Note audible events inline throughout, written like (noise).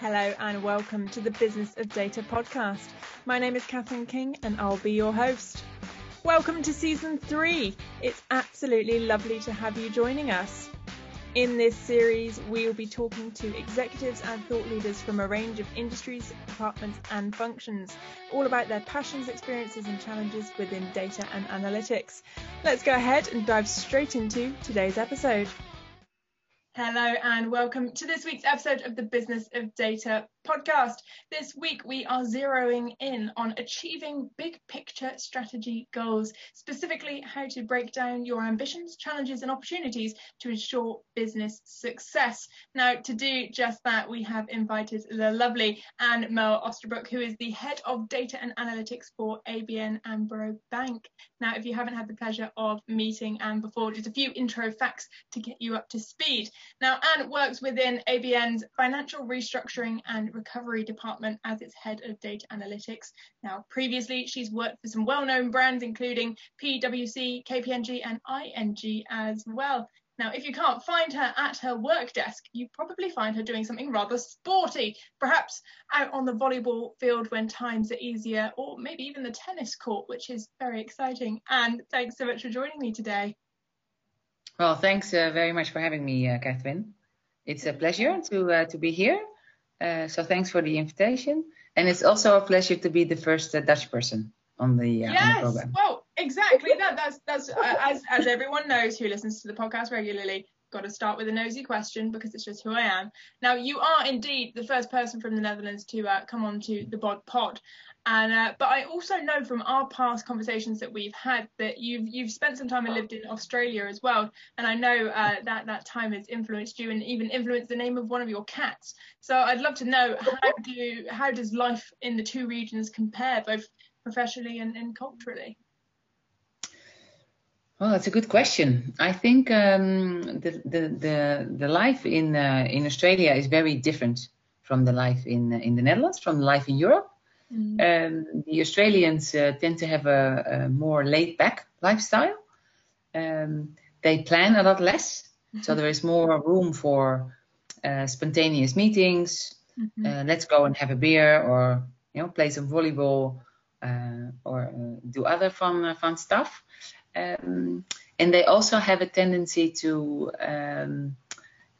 Hello and welcome to the Business of Data podcast. My name is Catherine King and I'll be your host. Welcome to season three. It's absolutely lovely to have you joining us. In this series, we will be talking to executives and thought leaders from a range of industries, departments, and functions, all about their passions, experiences, and challenges within data and analytics. Let's go ahead and dive straight into today's episode. Hello and welcome to this week's episode of the Business of Data podcast. This week we are zeroing in on achieving big picture strategy goals, specifically how to break down your ambitions, challenges, and opportunities to ensure business success. Now, to do just that, we have invited the lovely Anne Merel Oosterbroek, who is the head of data and analytics for ABN Amro Bank. Now, if you haven't had the pleasure of meeting Anne before, just a few intro facts to get you up to speed. Now, Anne works within ABN's financial restructuring and recovery department as its head of data analytics. Now, previously, she's worked for some well known brands, including PwC, KPMG, and ING as well. Now, if you can't find her at her work desk, you probably find her doing something rather sporty, perhaps out on the volleyball field when times are easier, or maybe even the tennis court, which is very exciting. And thanks so much for joining me today. Well, thanks uh, very much for having me, uh, Catherine. It's a pleasure to uh, to be here. Uh, so thanks for the invitation, and it's also a pleasure to be the first uh, Dutch person on the, yes, on the program. well, exactly that. That's that's as as everyone knows who listens to the podcast regularly. Got to start with a nosy question because it's just who I am. Now, you are indeed the first person from the Netherlands to come on to the Bod Pod, and uh, but I also know from our past conversations that we've had that you've you've spent some time and lived in Australia as well, and I know uh, that that time has influenced you and even influenced the name of one of your cats. So I'd love to know how do how does life in the two regions compare, both professionally and, and culturally? Well, that's a good question. I think um, the, the the the life in uh, in Australia is very different from the life in in the Netherlands, from the life in Europe. Mm. Um, the Australians uh, tend to have a, a more laid back lifestyle. Um, they plan a lot less, mm-hmm. so there is more room for uh, spontaneous meetings. Mm-hmm. Uh, let's go and have a beer, or you know, play some volleyball, uh, or uh, do other fun uh, fun stuff. Um, and they also have a tendency to, um,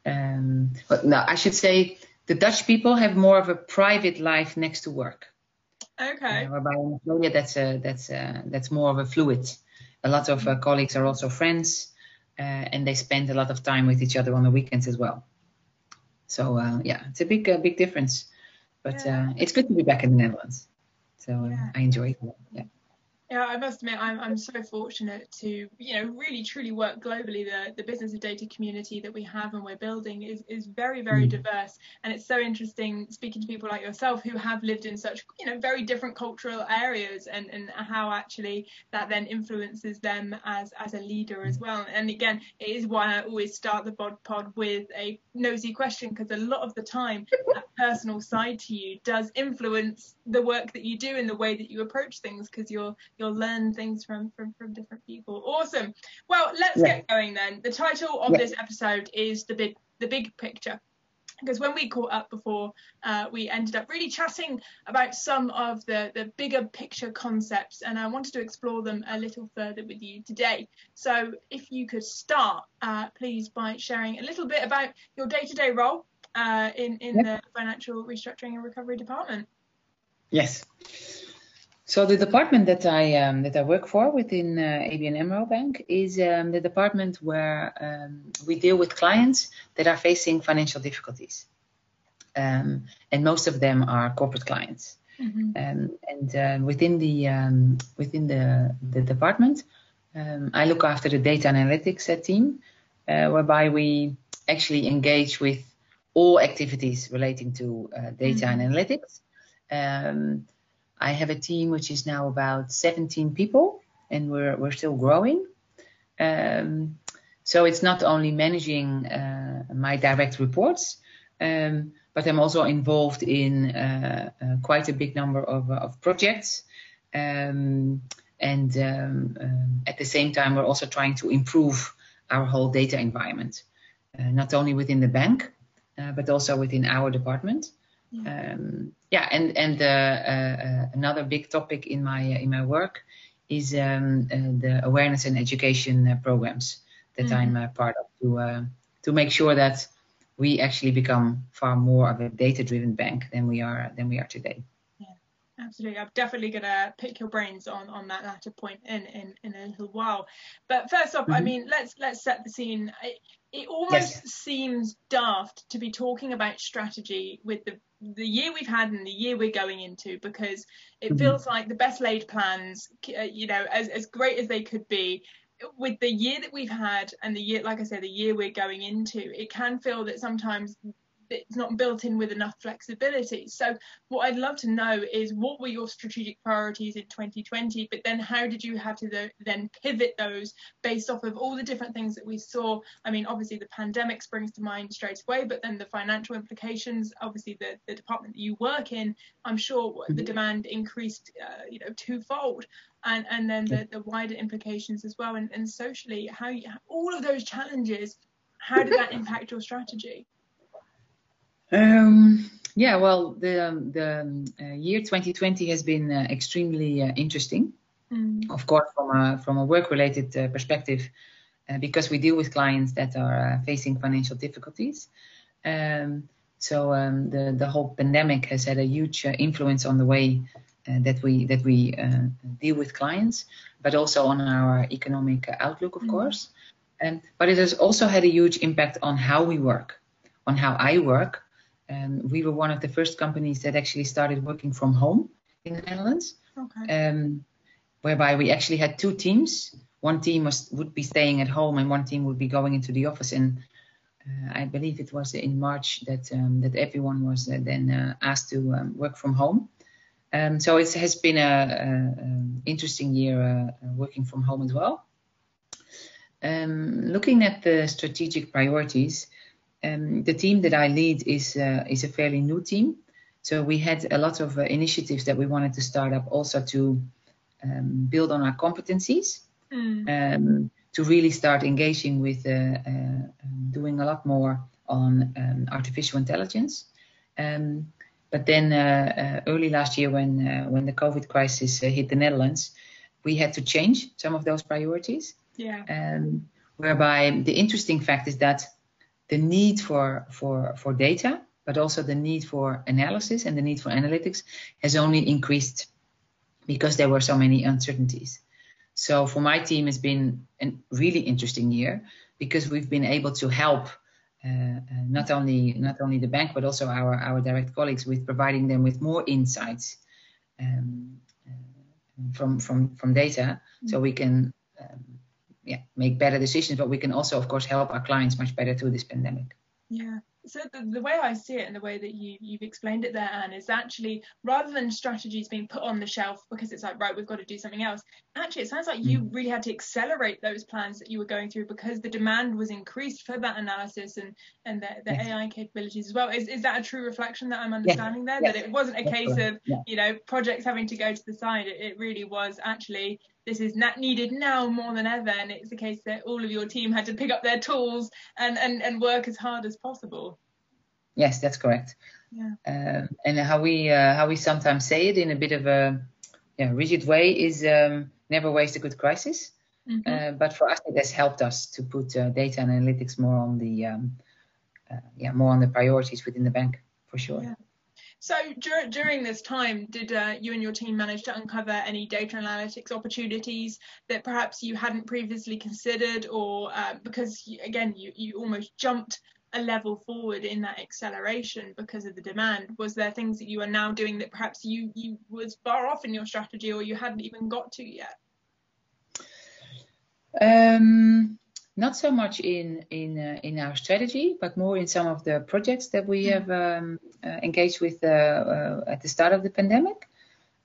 um, well, no, I should say, the Dutch people have more of a private life next to work. Okay. Uh, whereby in Australia, that's a, that's a, that's more of a fluid. A lot of uh, colleagues are also friends, uh, and they spend a lot of time with each other on the weekends as well. So uh, yeah, it's a big uh, big difference, but yeah. Uh, it's good to be back in the Netherlands. So yeah. I enjoy it. Yeah. Yeah, I must admit, I'm, I'm so fortunate to, you know, really truly work globally. The, the business of data community that we have and we're building is, is very, very mm. diverse. And it's so interesting speaking to people like yourself who have lived in such, you know, very different cultural areas and, and how actually that then influences them as, as a leader as well. And again, it is why I always start the bod pod with a nosy question because a lot of the time that personal side to you does influence the work that you do and the way that you approach things because you're you'll learn things from from, from different people. Awesome. Well, let's yeah. get going then. The title of yeah. this episode is the big the big picture. Because when we caught up before, uh, we ended up really chatting about some of the, the bigger picture concepts, and I wanted to explore them a little further with you today. So, if you could start, uh, please, by sharing a little bit about your day to day role uh, in, in the Financial Restructuring and Recovery Department. Yes. So the department that I um, that I work for within uh, ABN AMRO Bank is um, the department where um, we deal with clients that are facing financial difficulties, um, and most of them are corporate clients. Mm-hmm. Um, and uh, within the um, within the the department, I look after the data analytics uh, team, uh, whereby we actually engage with all activities relating to uh, data mm-hmm. and analytics. I have a team which is now about 17 people, and we're we're still growing. Um, so it's not only managing uh, my direct reports, um, but I'm also involved in uh, uh, quite a big number of, of projects. Um, and um, um, at the same time, we're also trying to improve our whole data environment, uh, not only within the bank, uh, but also within our department. Yeah, um, yeah and and uh, uh, another big topic in my in my work is um, the awareness and education programs that mm-hmm. I'm part of to to make sure that we actually become far more of a data-driven bank than we are than we are today. Yeah, absolutely. I'm definitely going to pick your brains on, on that latter point in, in, in a little while. But first off, mm-hmm. I mean, let's let's set the scene. It, it almost yes. seems daft to be talking about strategy with the the year we've had and the year we're going into because it mm-hmm. feels like the best laid plans, uh, you know, as, as great as they could be, with the year that we've had and the year, like I said, the year we're going into, it can feel that sometimes it's not built in with enough flexibility. So what I'd love to know is what were your strategic priorities in 2020, but then how did you have to the, then pivot those based off of all the different things that we saw? I mean, obviously the pandemic springs to mind straight away, but then the financial implications, obviously the, the department that you work in, I'm sure mm-hmm. the demand increased, uh, you know, twofold. And, and then the, the wider implications as well. And, and socially, how you, all of those challenges, how did that impact your strategy? Um, yeah, well, the the uh, year 2020 has been uh, extremely uh, interesting. Mm. Of course, from a from a work-related uh, perspective, uh, because we deal with clients that are uh, facing financial difficulties. Um, so um, the the whole pandemic has had a huge influence on the way that we that we deal with clients, but also on our economic outlook, of mm. course. And but it has also had a huge impact on how we work, on how I work, um, we were one of the first companies that actually started working from home in the Netherlands. Okay. Um, whereby we actually had two teams. One team was, would be staying at home, and one team would be going into the office. And uh, I believe it was in March that um, that everyone was uh, then uh, asked to um, work from home. Um, so it has been a, a, a interesting year uh, working from home as well. Um, looking at the strategic priorities, um, the team that I lead is uh, is a fairly new team. So we had a lot of uh, initiatives that we wanted to start up also to um, build on our competencies, mm. um, to really start engaging with uh, uh doing a lot more on um, artificial intelligence. Um, but then uh, uh, early last year, when when the COVID crisis hit the Netherlands, we had to change some of those priorities. Yeah. Um, whereby the interesting fact is that the need for, for, for data, but also the need for analysis and the need for analytics has only increased because there were so many uncertainties. So for my team, it's been a really interesting year because we've been able to help uh, uh, not only not only the bank but also our our direct colleagues with providing them with more insights um, uh, from from from data, mm-hmm. so we can um, yeah, make better decisions, but we can also, of course, help our clients much better through this pandemic. Yeah. So the, the way I see it and the way that you, you've explained it there, Anne, is actually rather than strategies being put on the shelf because it's like, right, we've got to do something else, actually it sounds like you mm. really had to accelerate those plans that you were going through because the demand was increased for that analysis and, and the, the yes. AI capabilities as well. Is, is that a true reflection that I'm understanding yes. there? Yes. That it wasn't a case of, you know, projects having to go to the side. It, it really was actually this is not needed now more than ever and it's the case that all of your team had to pick up their tools and and, and work as hard as possible yes that's correct yeah. Um, and how we uh, how we sometimes say it in a bit of a yeah, rigid way is um, never waste a good crisis mm-hmm. uh, but for us it has helped us to put uh, data and analytics more on the um, uh, yeah more on the priorities within the bank for sure yeah. So dur- during this time, did uh, you and your team manage to uncover any data analytics opportunities that perhaps you hadn't previously considered, or uh, because you, again you you almost jumped a level forward in that acceleration because of the demand? Was there things that you are now doing that perhaps you you was far off in your strategy or you hadn't even got to yet? Um, not so much in in uh, in our strategy, but more in some of the projects that we have um, uh, engaged with uh, uh at the start of the pandemic.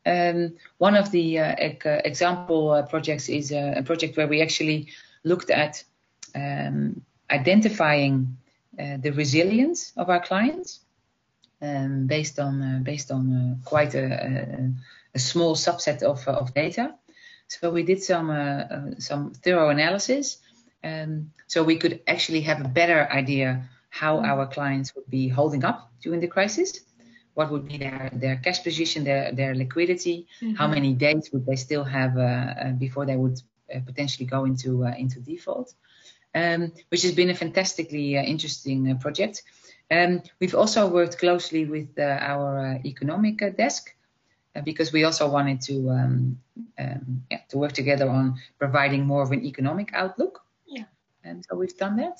Um, one of the uh, uh, example projects is a project where we actually looked at um, identifying the resilience of our clients um, based on based on quite a, a, a, small subset of of data. So we did some some thorough analysis um, so we could actually have a better idea how mm. our clients would be holding up during the crisis, what would be their, their cash position, their, their liquidity, Mm-hmm. how many days would they still have uh, uh, before they would uh, potentially go into uh, into default, um, which has been a fantastically uh, interesting uh, project. Um, we've also worked closely with uh, our uh, economic uh, desk because we also wanted to um, um, yeah, to work together on providing more of an economic outlook. And so we've done that.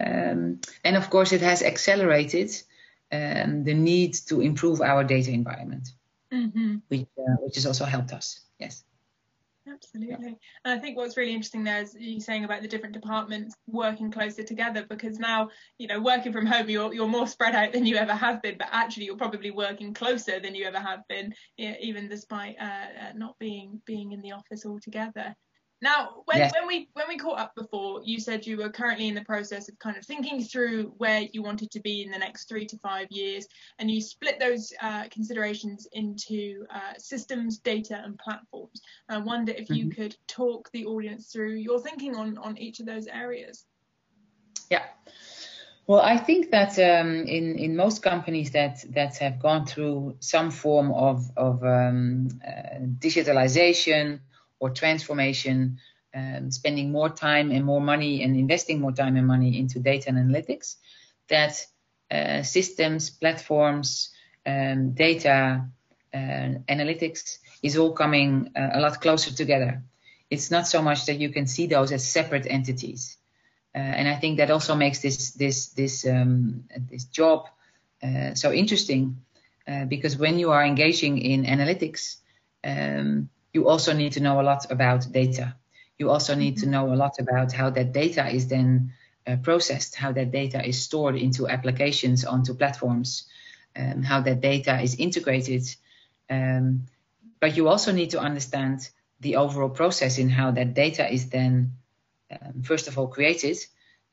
Um, and of course, it has accelerated um, the need to improve our data environment, Mm-hmm. which uh, which has also helped us. Yes. Absolutely. And I think what's really interesting there is you saying about the different departments working closer together because now, you know, working from home, you're, you're more spread out than you ever have been, but actually you're probably working closer than you ever have been, even despite uh, uh, not being being in the office altogether. Now, when, Yes. when we when we caught up before, you said you were currently in the process of kind of thinking through where you wanted to be in the next three to five years, and you split those uh, considerations into uh, systems, data, and platforms. I wonder if you could talk the audience through your thinking on on each of those areas. Yeah. Well, I think that um, in in most companies that that have gone through some form of of um, uh, digitalization or transformation, um, spending more time and more money and investing more time and money into data and analytics, that uh, systems, platforms, um, data, uh, analytics is all coming uh, a lot closer together. It's not so much that you can see those as separate entities. Uh, and I think that also makes this this this um, this job uh, so interesting uh, because when you are engaging in analytics, um, you also need to know a lot about data. You also need to know a lot about how that data is then uh, processed, how that data is stored into applications, onto platforms, um, how that data is integrated. Um, but you also need to understand the overall process in how that data is then um, first of all created,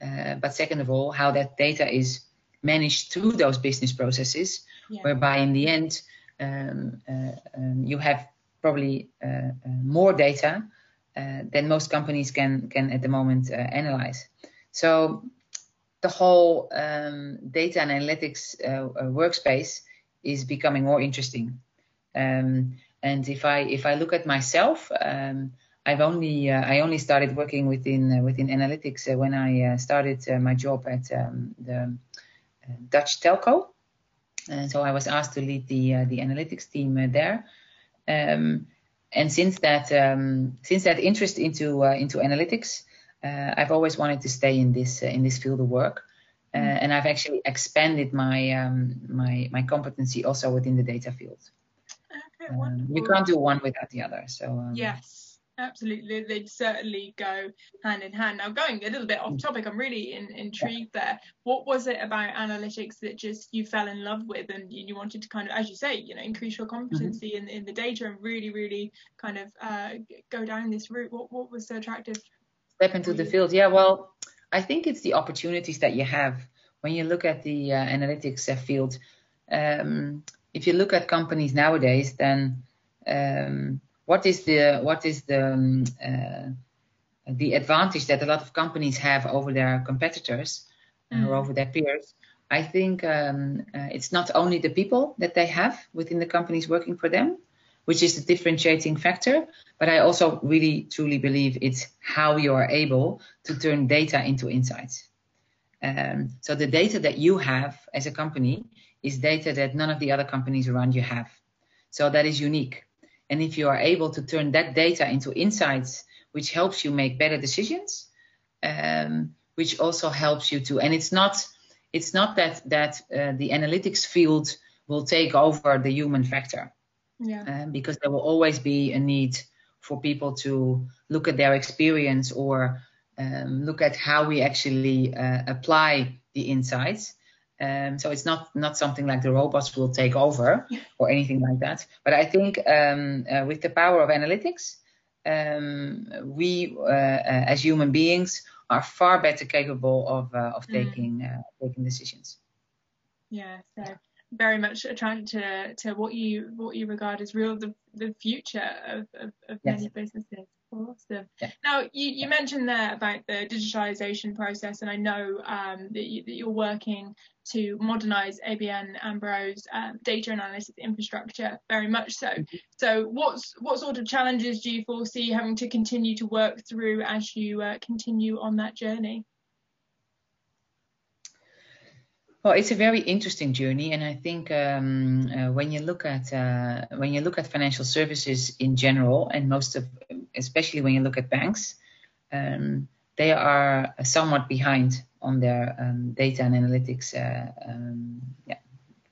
uh, but second of all, how that data is managed through those business processes, Yeah. whereby in the end um, uh, um, you have probably uh, uh, more data uh, than most companies can can at the moment analyze. So the whole um, data and analytics workspace is becoming more interesting. Um, and if I if I look at myself, um, I've only uh, I only started working within uh, within analytics uh, when I started my job at um, the Dutch telco. And so I was asked to lead the the analytics team there. Um, and since that um, since that interest into uh, into analytics, uh, I've always wanted to stay in this uh, in this field of work. Uh, and I've actually expanded my um, my my competency also within the data field. Okay, Um, you can't do one without the other. So um, Yes, absolutely. They'd certainly go hand in hand. Now, going a little bit off topic, I'm really in, intrigued there. What was it about analytics that just you fell in love with and you, you wanted to kind of, as you say, you know, increase your competency in, in the data and really, really kind of uh, go down this route? What, what was so attractive? step into the field. Yeah, well, I think it's the opportunities that you have when you look at the uh, analytics uh, field. Um, if you look at companies nowadays, then um, what is the what is the um, uh, the advantage that a lot of companies have over their competitors Mm. or over their peers? I think um, uh, it's not only the people that they have within the companies working for them, which is the differentiating factor, but I also really truly believe it's how you are able to turn data into insights. Um, so the data that you have as a company is data that none of the other companies around you have. So that is unique. And if you are able to turn that data into insights, which helps you make better decisions, um, which also helps you to, and it's not, it's not that that uh, the analytics field will take over the human factor Yeah. um, because there will always be a need for people to look at their experience or um, look at how we actually uh, apply the insights. Um, so it's not not something like the robots will take over (laughs) or anything like that. But I think um, uh, with the power of analytics, um, we uh, uh, as human beings are far better capable of uh, of Mm. taking uh, taking decisions. Yeah, so very much attracted to, to what you what you regard as real the, the future of, of, of Yes. many businesses. Awesome. Yeah. Now, you, you mentioned there about the digitalization process, and I know um, that, you, are working to modernize ABN AMRO's um, data and analytics infrastructure very much so. Mm-hmm. So, what's what sort of challenges do you foresee having to continue to work through as you uh, continue on that journey? Well, it's a very interesting journey, and I think um, uh, when you look at uh, when you look at financial services in general, and most of, especially when you look at banks, um, they are somewhat behind on their um, data and analytics uh, um, yeah,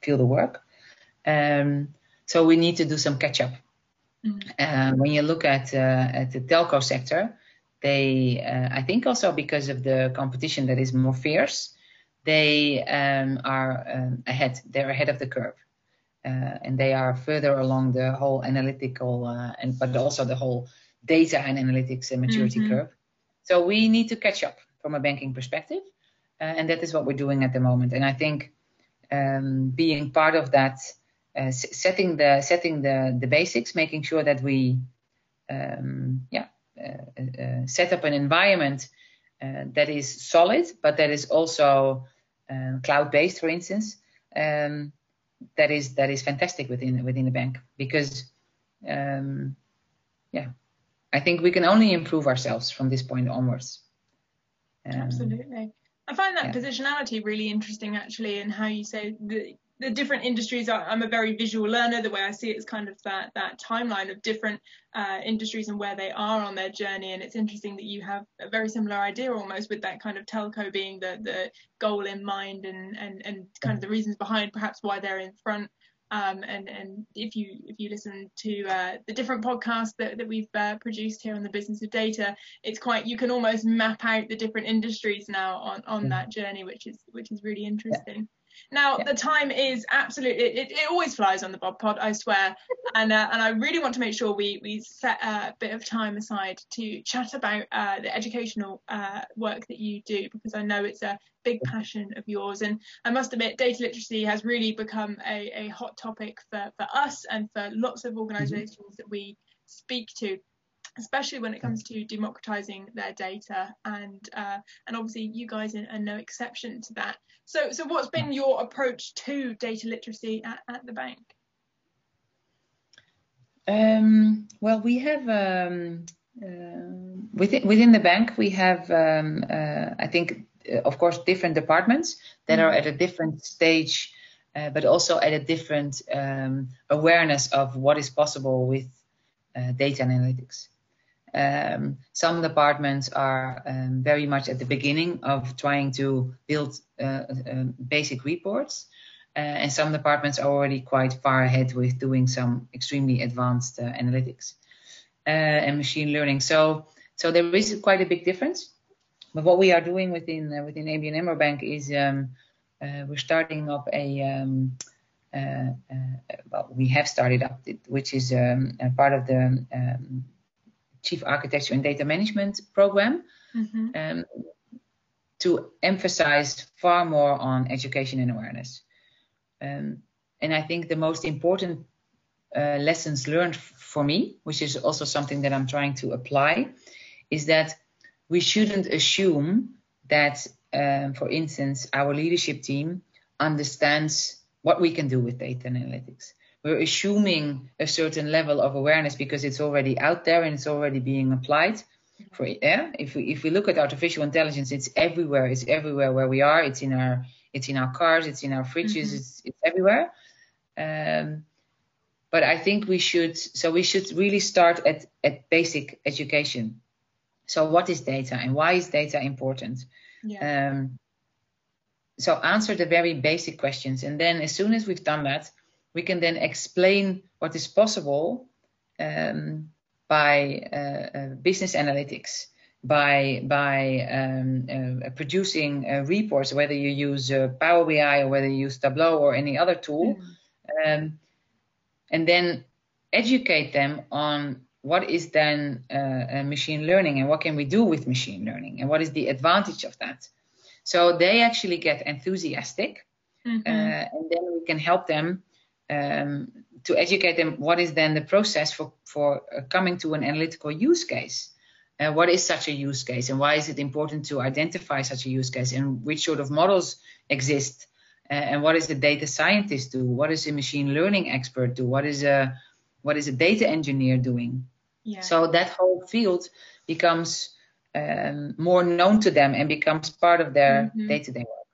field of work. Um, so we need to do some catch up. Mm. when you look at uh, at the telco sector, they uh, I think also because of the competition that is more fierce they um, are um, ahead. They're ahead of the curve, uh, and they are further along the whole analytical uh, and but also the whole data and analytics and maturity mm-hmm. curve. So we need to catch up from a banking perspective, uh, and that is what we're doing at the moment. And I think um, being part of that, uh, setting the setting the the basics, making sure that we um, yeah uh, uh, set up an environment. that is solid, but that is also um, cloud-based, for instance, um, that is that is fantastic within within the bank because, um, yeah, I think we can only improve ourselves from this point onwards. Um, Absolutely. I find that yeah. positionality really interesting, actually, and how you say the the different industries are, I'm a very visual learner. The way I see it is kind of that that timeline of different uh, industries and where they are on their journey. And it's interesting that you have a very similar idea almost with that kind of telco being the the goal in mind and and and kind of the reasons behind perhaps why they're in front. Um, and and if you if you listen to uh, the different podcasts that, that we've uh, produced here on the business of data, it's quite you can almost map out the different industries now on on that journey, which is which is really interesting. Now, yeah. the time is absolutely, it, it, always flies on the Bod Pod, I swear. (laughs) and uh, and I really want to make sure we, we set a bit of time aside to chat about uh, the educational uh, work that you do, because I know it's a big passion of yours. And I must admit, data literacy has really become a, a hot topic for, for us and for lots of organizations mm-hmm. that we speak to especially when it comes to democratizing their data and uh, and obviously you guys are, no exception to that so so what's been your approach to data literacy at, at the bank um, well we have um, uh, within within the bank we have um, uh, I think uh, of course different departments that are at a different stage uh, but also at a different um, awareness of what is possible with uh, data analytics. Um, some departments are um, very much at the beginning of trying to build uh, uh, basic reports, uh, and some departments are already quite far ahead with doing some extremely advanced uh, analytics uh, and machine learning. So, so there is quite a big difference. But what we are doing within uh, within ABN AMRO Bank is um, we're starting up a um, well, we have started up, which is um, part of the um, Chief Architecture and Data Management program mm-hmm. um, to emphasize far more on education and awareness. Um, and I think the most important uh, lessons learned f- for me, which is also something that I'm trying to apply, is that we shouldn't assume that, um, for instance, our leadership team understands what we can do with data analytics we're assuming a certain level of awareness because it's already out there and it's already being applied. For yeah, if we if we look at artificial intelligence, it's everywhere. It's everywhere where we are. It's in our it's in our cars. It's in our fridges. Mm-hmm. It's it's everywhere. Um, but I think we should so we should really start at at basic education. So what is data and why is data important? Yeah. Um, so answer the very basic questions, and then as soon as we've done that, we can then explain what is possible um, by uh, uh, business analytics, by by um, uh, producing uh, reports, whether you use uh, Power BI or whether you use Tableau or any other tool, mm. um, and then educate them on what is then uh, machine learning and what can we do with machine learning and what is the advantage of that. So they actually get enthusiastic, mm-hmm. and then we can help them um, to educate them what is then the process for, for uh, coming to an analytical use case. uh, what is such a use case and why is it important to identify such a use case and which sort of models exist uh, and what is a data scientist do what is a machine learning expert do what is a what is a data engineer doing yeah. so that whole field becomes um, more known to them and becomes part of their mm-hmm. day-to-day work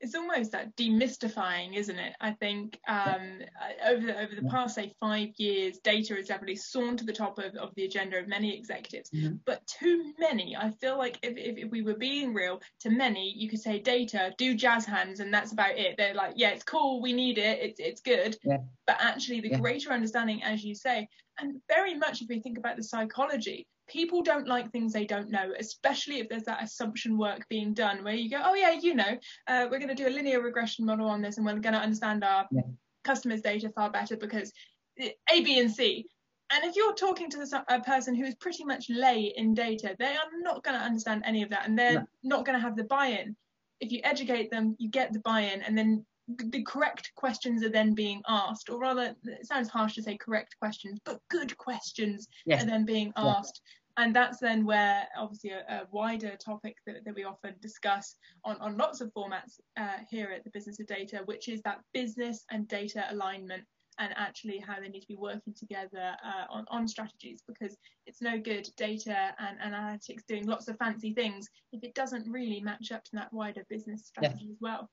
it's almost that demystifying, isn't it? I think um, over the, over the past say five years, data has definitely sawn to the top of, of the agenda of many executives. Mm-hmm. But too many, I feel like if, if, if, we were being real, to many you could say data, do jazz hands, and that's about it. They're like, yeah, it's cool, we need it, it's it's good. Yeah. But actually, the yeah. greater understanding, as you say, and very much if we think about the psychology, people don't like things they don't know, especially if there's that assumption work being done where you go, oh yeah, you know, uh, we're going to do a linear regression model on this and we're going to understand our yeah. customers' data far better because A, B, and C. And if you're talking to a person who is pretty much lay in data, they are not going to understand any of that and they're no. not going to have the buy-in. If you educate them, you get the buy-in, and then the correct questions are then being asked, or rather, it sounds harsh to say correct questions, but good questions yes. are then being asked. And that's then where, obviously, a, a wider topic that, that, we often discuss on, on lots of formats uh, here at the Business of Data, which is that business and data alignment and actually how they need to be working together uh, on, on strategies because it's no good data and, and, analytics doing lots of fancy things if it doesn't really match up to that wider business strategy as well.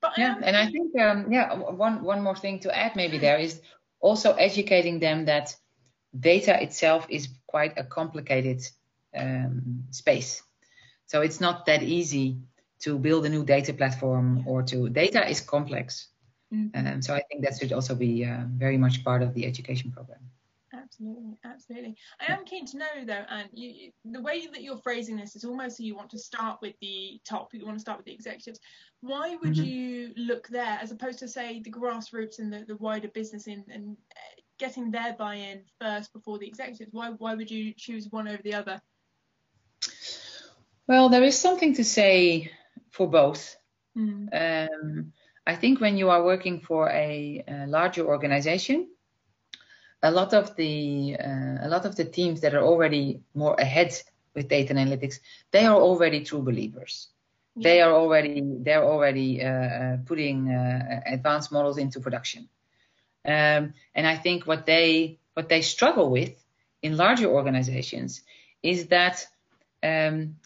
But yeah, and I think um, yeah, one one more thing to add maybe there is also educating them that data itself is quite a complicated um, space. So it's not that easy to build a new data platform or to data is complex. Mm-hmm. Um, so I think that should also be uh, very much part of the education program. Absolutely, absolutely. I am keen to know though, and the way that you're phrasing this is almost so you want to start with the top, you want to start with the executives. Why would mm-hmm. you look there as opposed to say the grassroots and the, the wider business in and getting their buy-in first before the executives? Why why would you choose one over the other? Well, there is something to say for both. Mm. Um, I think when you are working for a, a larger organization, a lot of the uh, a lot of the teams that are already more ahead with data analytics, they are already true believers. Yeah. They are already they're already uh, uh, putting uh, advanced models into production. Um, and I think what they what they struggle with in larger organizations is that um,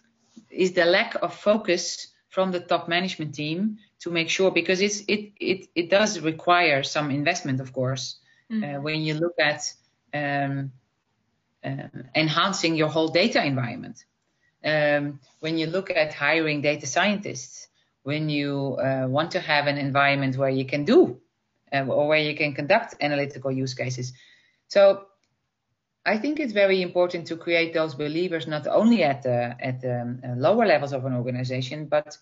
is the lack of focus from the top management team to make sure because it's it it it does require some investment of course mm. uh, when you look at um, uh, enhancing your whole data environment. Um, when you look at hiring data scientists, when you uh, want to have an environment where you can do uh, or where you can conduct analytical use cases. So I think it's very important to create those believers not only at the, at the uh, lower levels of an organization, but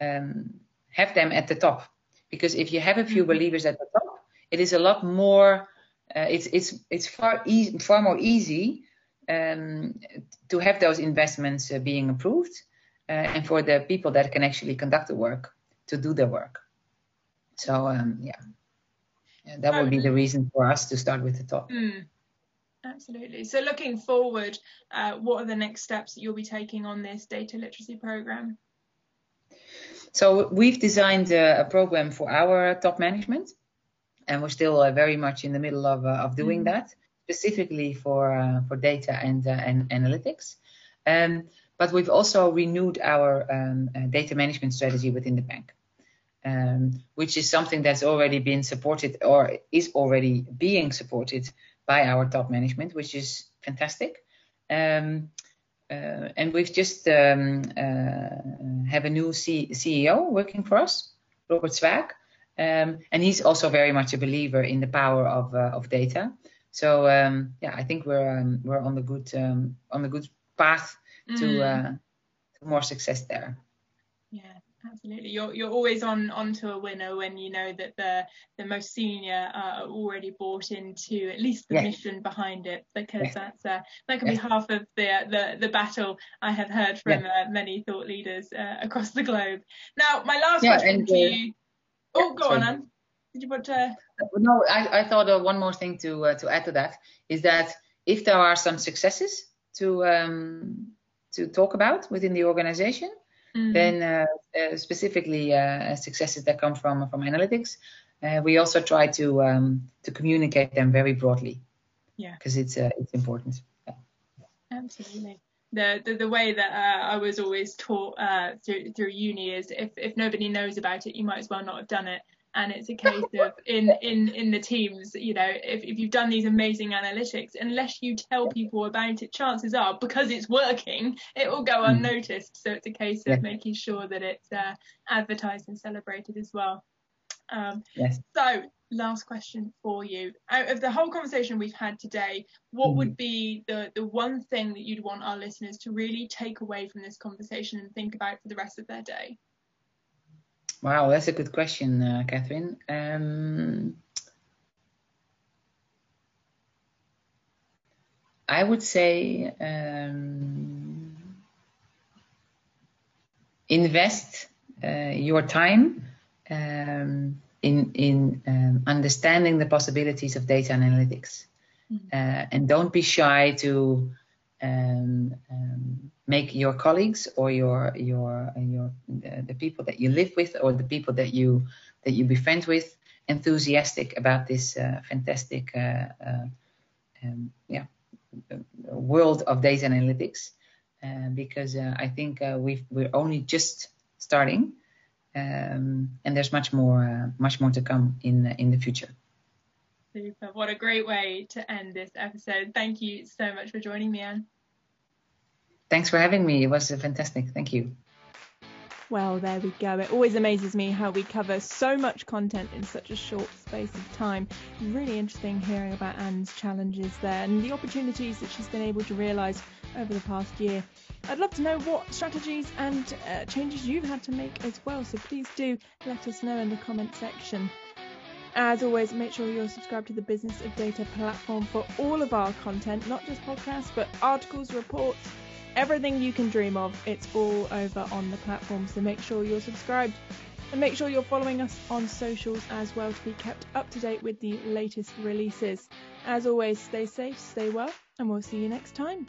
um, have them at the top. Because if you have a few mm-hmm. believers at the top, it is a lot more. Uh, it's it's it's far easy, far more easy um, to have those investments uh, being approved, uh, and for the people that can actually conduct the work to do their work. So um, yeah. yeah, that would be the reason for us to start with the top. Mm. Absolutely. So, looking forward, uh, what are the next steps that you'll be taking on this data literacy program? So, we've designed a, a program for our top management and we're still uh, very much in the middle of, uh, of doing mm-hmm. that specifically for uh, for data and and analytics. Um, but we've also renewed our um, data management strategy within the bank. Um, which is something that's already been supported or is already being supported by our top management, which is fantastic. Um, uh, and we've just um, uh, have a new C- CEO working for us, Robert Swaak, um, and he's also very much a believer in the power of uh, of data. So um, yeah, I think we're um, we're on the good um, on the good path to, mm. uh, to more success there. Yeah, absolutely. You're you're always on onto a winner when you know that the the most senior are already bought into at least the yes. mission behind it, because yes. that's uh, that can yes. be half of the the the battle I have heard from uh, many thought leaders uh, across the globe. Now, my last yeah, question and, to you Oh, go on, Anne. Did you want to? No, I, I thought uh, one more thing to uh, to add to that is that if there are some successes to um, to talk about within the organization. Mm-hmm. Then uh, uh, specifically uh, successes that come from from analytics, uh, we also try to um, to communicate them very broadly. Yeah, because it's uh, it's important. Yeah. Absolutely. The, the, the way that uh, I was always taught uh, through through uni is if if nobody knows about it, you might as well not have done it and it's a case (laughs) of in in in the teams you know if, if you've done these amazing analytics unless you tell people about it chances are because it's working it will go hmm. unnoticed so it's a case of yeah. making sure that it's uh, advertised and celebrated as well um, yes. so last question for you out of the whole conversation we've had today what mm. would be the the one thing that you'd want our listeners to really take away from this conversation and think about for the rest of their day Wow, that's a good question, uh, Catherine. Um, I would say um, invest uh, your time um, in in um, understanding the possibilities of data analytics, mm-hmm. uh, and don't be shy to um, um, make your colleagues or your your your uh, the people that you live with or the people that you that you befriend with enthusiastic about this uh, fantastic uh, uh um, yeah world of data analytics. Uh, because uh, I think we we're only just starting um, and there's much more uh, much more to come in uh, in the future. Super. What a great way to end this episode. Thank you so much for joining me, Anne. Thanks for having me. It was uh, fantastic. Thank you. Well, there we go. It always amazes me how we cover so much content in such a short space of time. Really interesting hearing about Anne's challenges there and the opportunities that she's been able to realise over the past year. I'd love to know what strategies and uh, changes you've had to make as well, so please do let us know in the comment section. As always, make sure you're subscribed to the Business of Data platform for all of our content, not just podcasts, but articles, reports, everything you can dream of. It's all over on the platform, so make sure you're subscribed. And make sure you're following us on socials as well to be kept up to date with the latest releases. As always, stay safe, stay well, and we'll see you next time.